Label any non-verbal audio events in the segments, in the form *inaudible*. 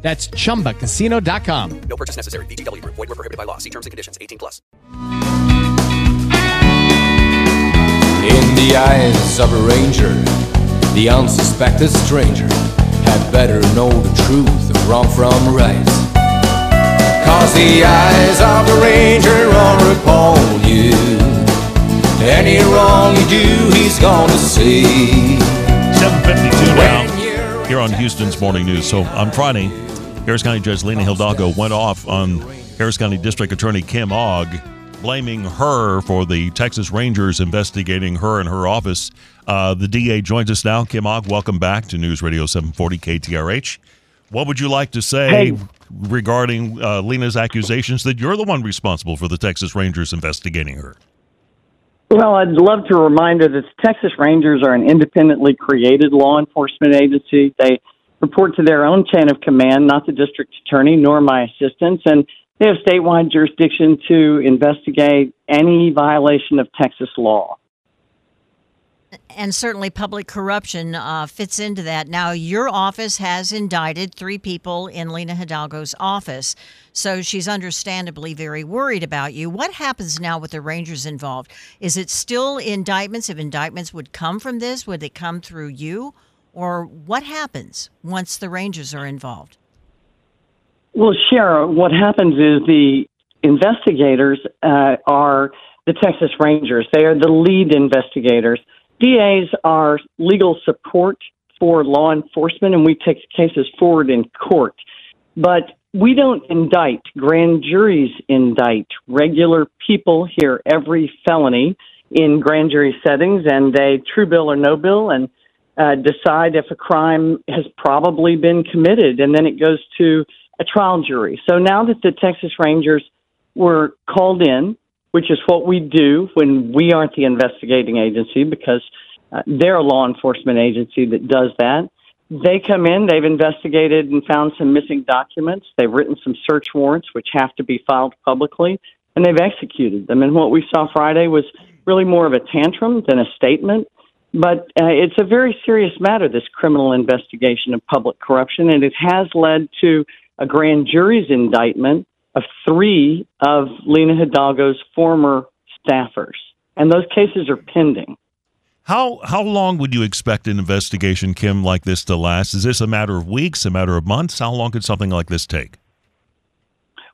That's chumbacasino.com. No purchase necessary. VGW Group. Void were prohibited by law. See terms and conditions. 18 plus. In the eyes of a ranger, the unsuspected stranger had better know the truth of wrong from right. Cause the eyes of the ranger are upon you. Any wrong you do, he's gonna see. Here on Houston's Morning News. So on Friday, Harris County Judge Lina Hidalgo went off on Harris County District Attorney Kim Ogg, blaming her for the Texas Rangers investigating her and her office. Uh, the DA joins us now. Kim Ogg, welcome back to News Radio 740 KTRH. What would you like to say Hey. regarding uh, Lina's accusations that you're the one responsible for the Texas Rangers investigating her? Well, I'd love to remind her that the Texas Rangers are an independently created law enforcement agency. They report to their own chain of command, not the district attorney nor my assistants, and they have statewide jurisdiction to investigate any violation of Texas law. And certainly public corruption uh, fits into that. Now, your office has indicted three people in Lina Hidalgo's office, so she's understandably very worried about you. What happens now with the Rangers involved? Is it still indictments? If indictments would come from this, would they come through you? Or what happens once the Rangers are involved? Well, Shara, what happens is the investigators uh, are the Texas Rangers. They are the lead investigators. DAs are legal support for law enforcement, and we take cases forward in court. But we don't indict. Grand juries indict. Regular people hear every felony in grand jury settings, and they true bill or no bill, and uh, decide if a crime has probably been committed, and then it goes to a trial jury. So now that the Texas Rangers were called in, which is what we do when we aren't the investigating agency because uh, they're a law enforcement agency that does that. They come in, they've investigated and found some missing documents. They've written some search warrants, which have to be filed publicly, and they've executed them. And what we saw Friday was really more of a tantrum than a statement. But uh, it's a very serious matter, this criminal investigation of public corruption, and it has led to a grand jury's indictment of three of Lina Hidalgo's former staffers. And those cases are pending. How how long would you expect an investigation, Kim, like this to last? Is this a matter of weeks, a matter of months? How long could something like this take?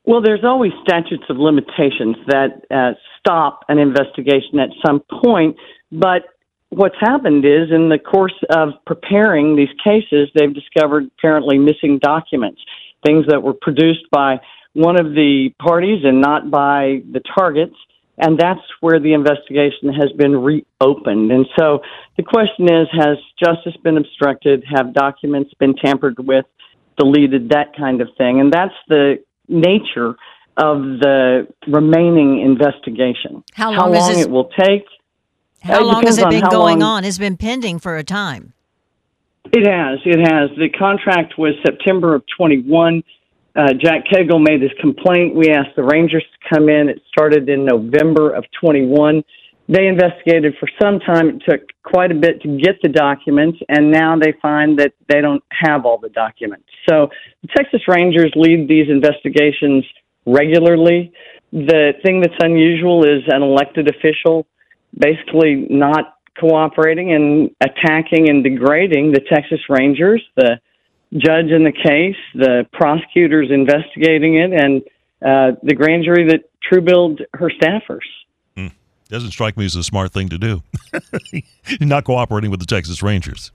Well, there's always statutes of limitations that uh, stop an investigation at some point. But what's happened is, in the course of preparing these cases, they've discovered apparently missing documents, things that were produced by one of the parties and not by the targets. And that's where the investigation has been reopened. And so the question is Has justice been obstructed? Have documents been tampered with, deleted, that kind of thing? And that's the nature of the remaining investigation. How How long is long this- it will take? How It long has it been how going long- on? It's been pending for a time. It has. It has. The contract was September of 21. Uh, Jack Kegel made his complaint. We asked the Rangers to come in. It started in November of 21. They investigated for some time. It took quite a bit to get the documents, and now they find that they don't have all the documents. So the Texas Rangers lead these investigations regularly. The thing that's unusual is an elected official basically not cooperating and attacking and degrading the Texas Rangers, the judge in the case, the prosecutors investigating it, and uh, the grand jury that true billed her staffers. Doesn't strike me as a smart thing to do. *laughs* Not cooperating with the Texas Rangers.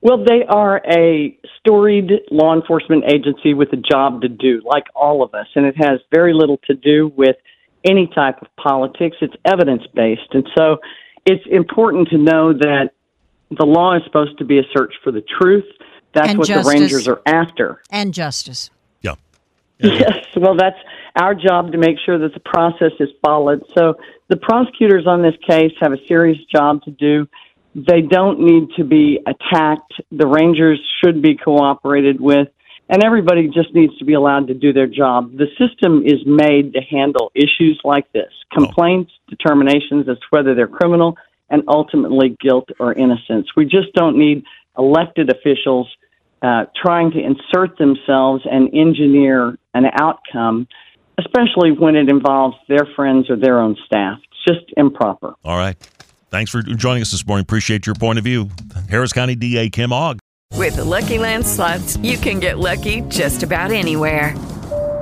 Well, they are a storied law enforcement agency with a job to do, like all of us, and it has very little to do with any type of politics. It's evidence based. And so it's important to know that the law is supposed to be a search for the truth. That's And what justice. the Rangers are after. And justice. Yeah. *laughs* Yes, well, that's our job to make sure that the process is followed. So the prosecutors on this case have a serious job to do. They don't need to be attacked. The Rangers should be cooperated with, and everybody just needs to be allowed to do their job. The system is made to handle issues like this complaints, determinations as to whether they're criminal, and ultimately guilt or innocence. We just don't need elected officials uh, trying to insert themselves and engineer an outcome, especially when it involves their friends or their own staff. It's just improper. All right. Thanks for joining us this morning. Appreciate your point of view. Harris County DA Kim Ogg. With the Lucky Land slots, you can get lucky just about anywhere.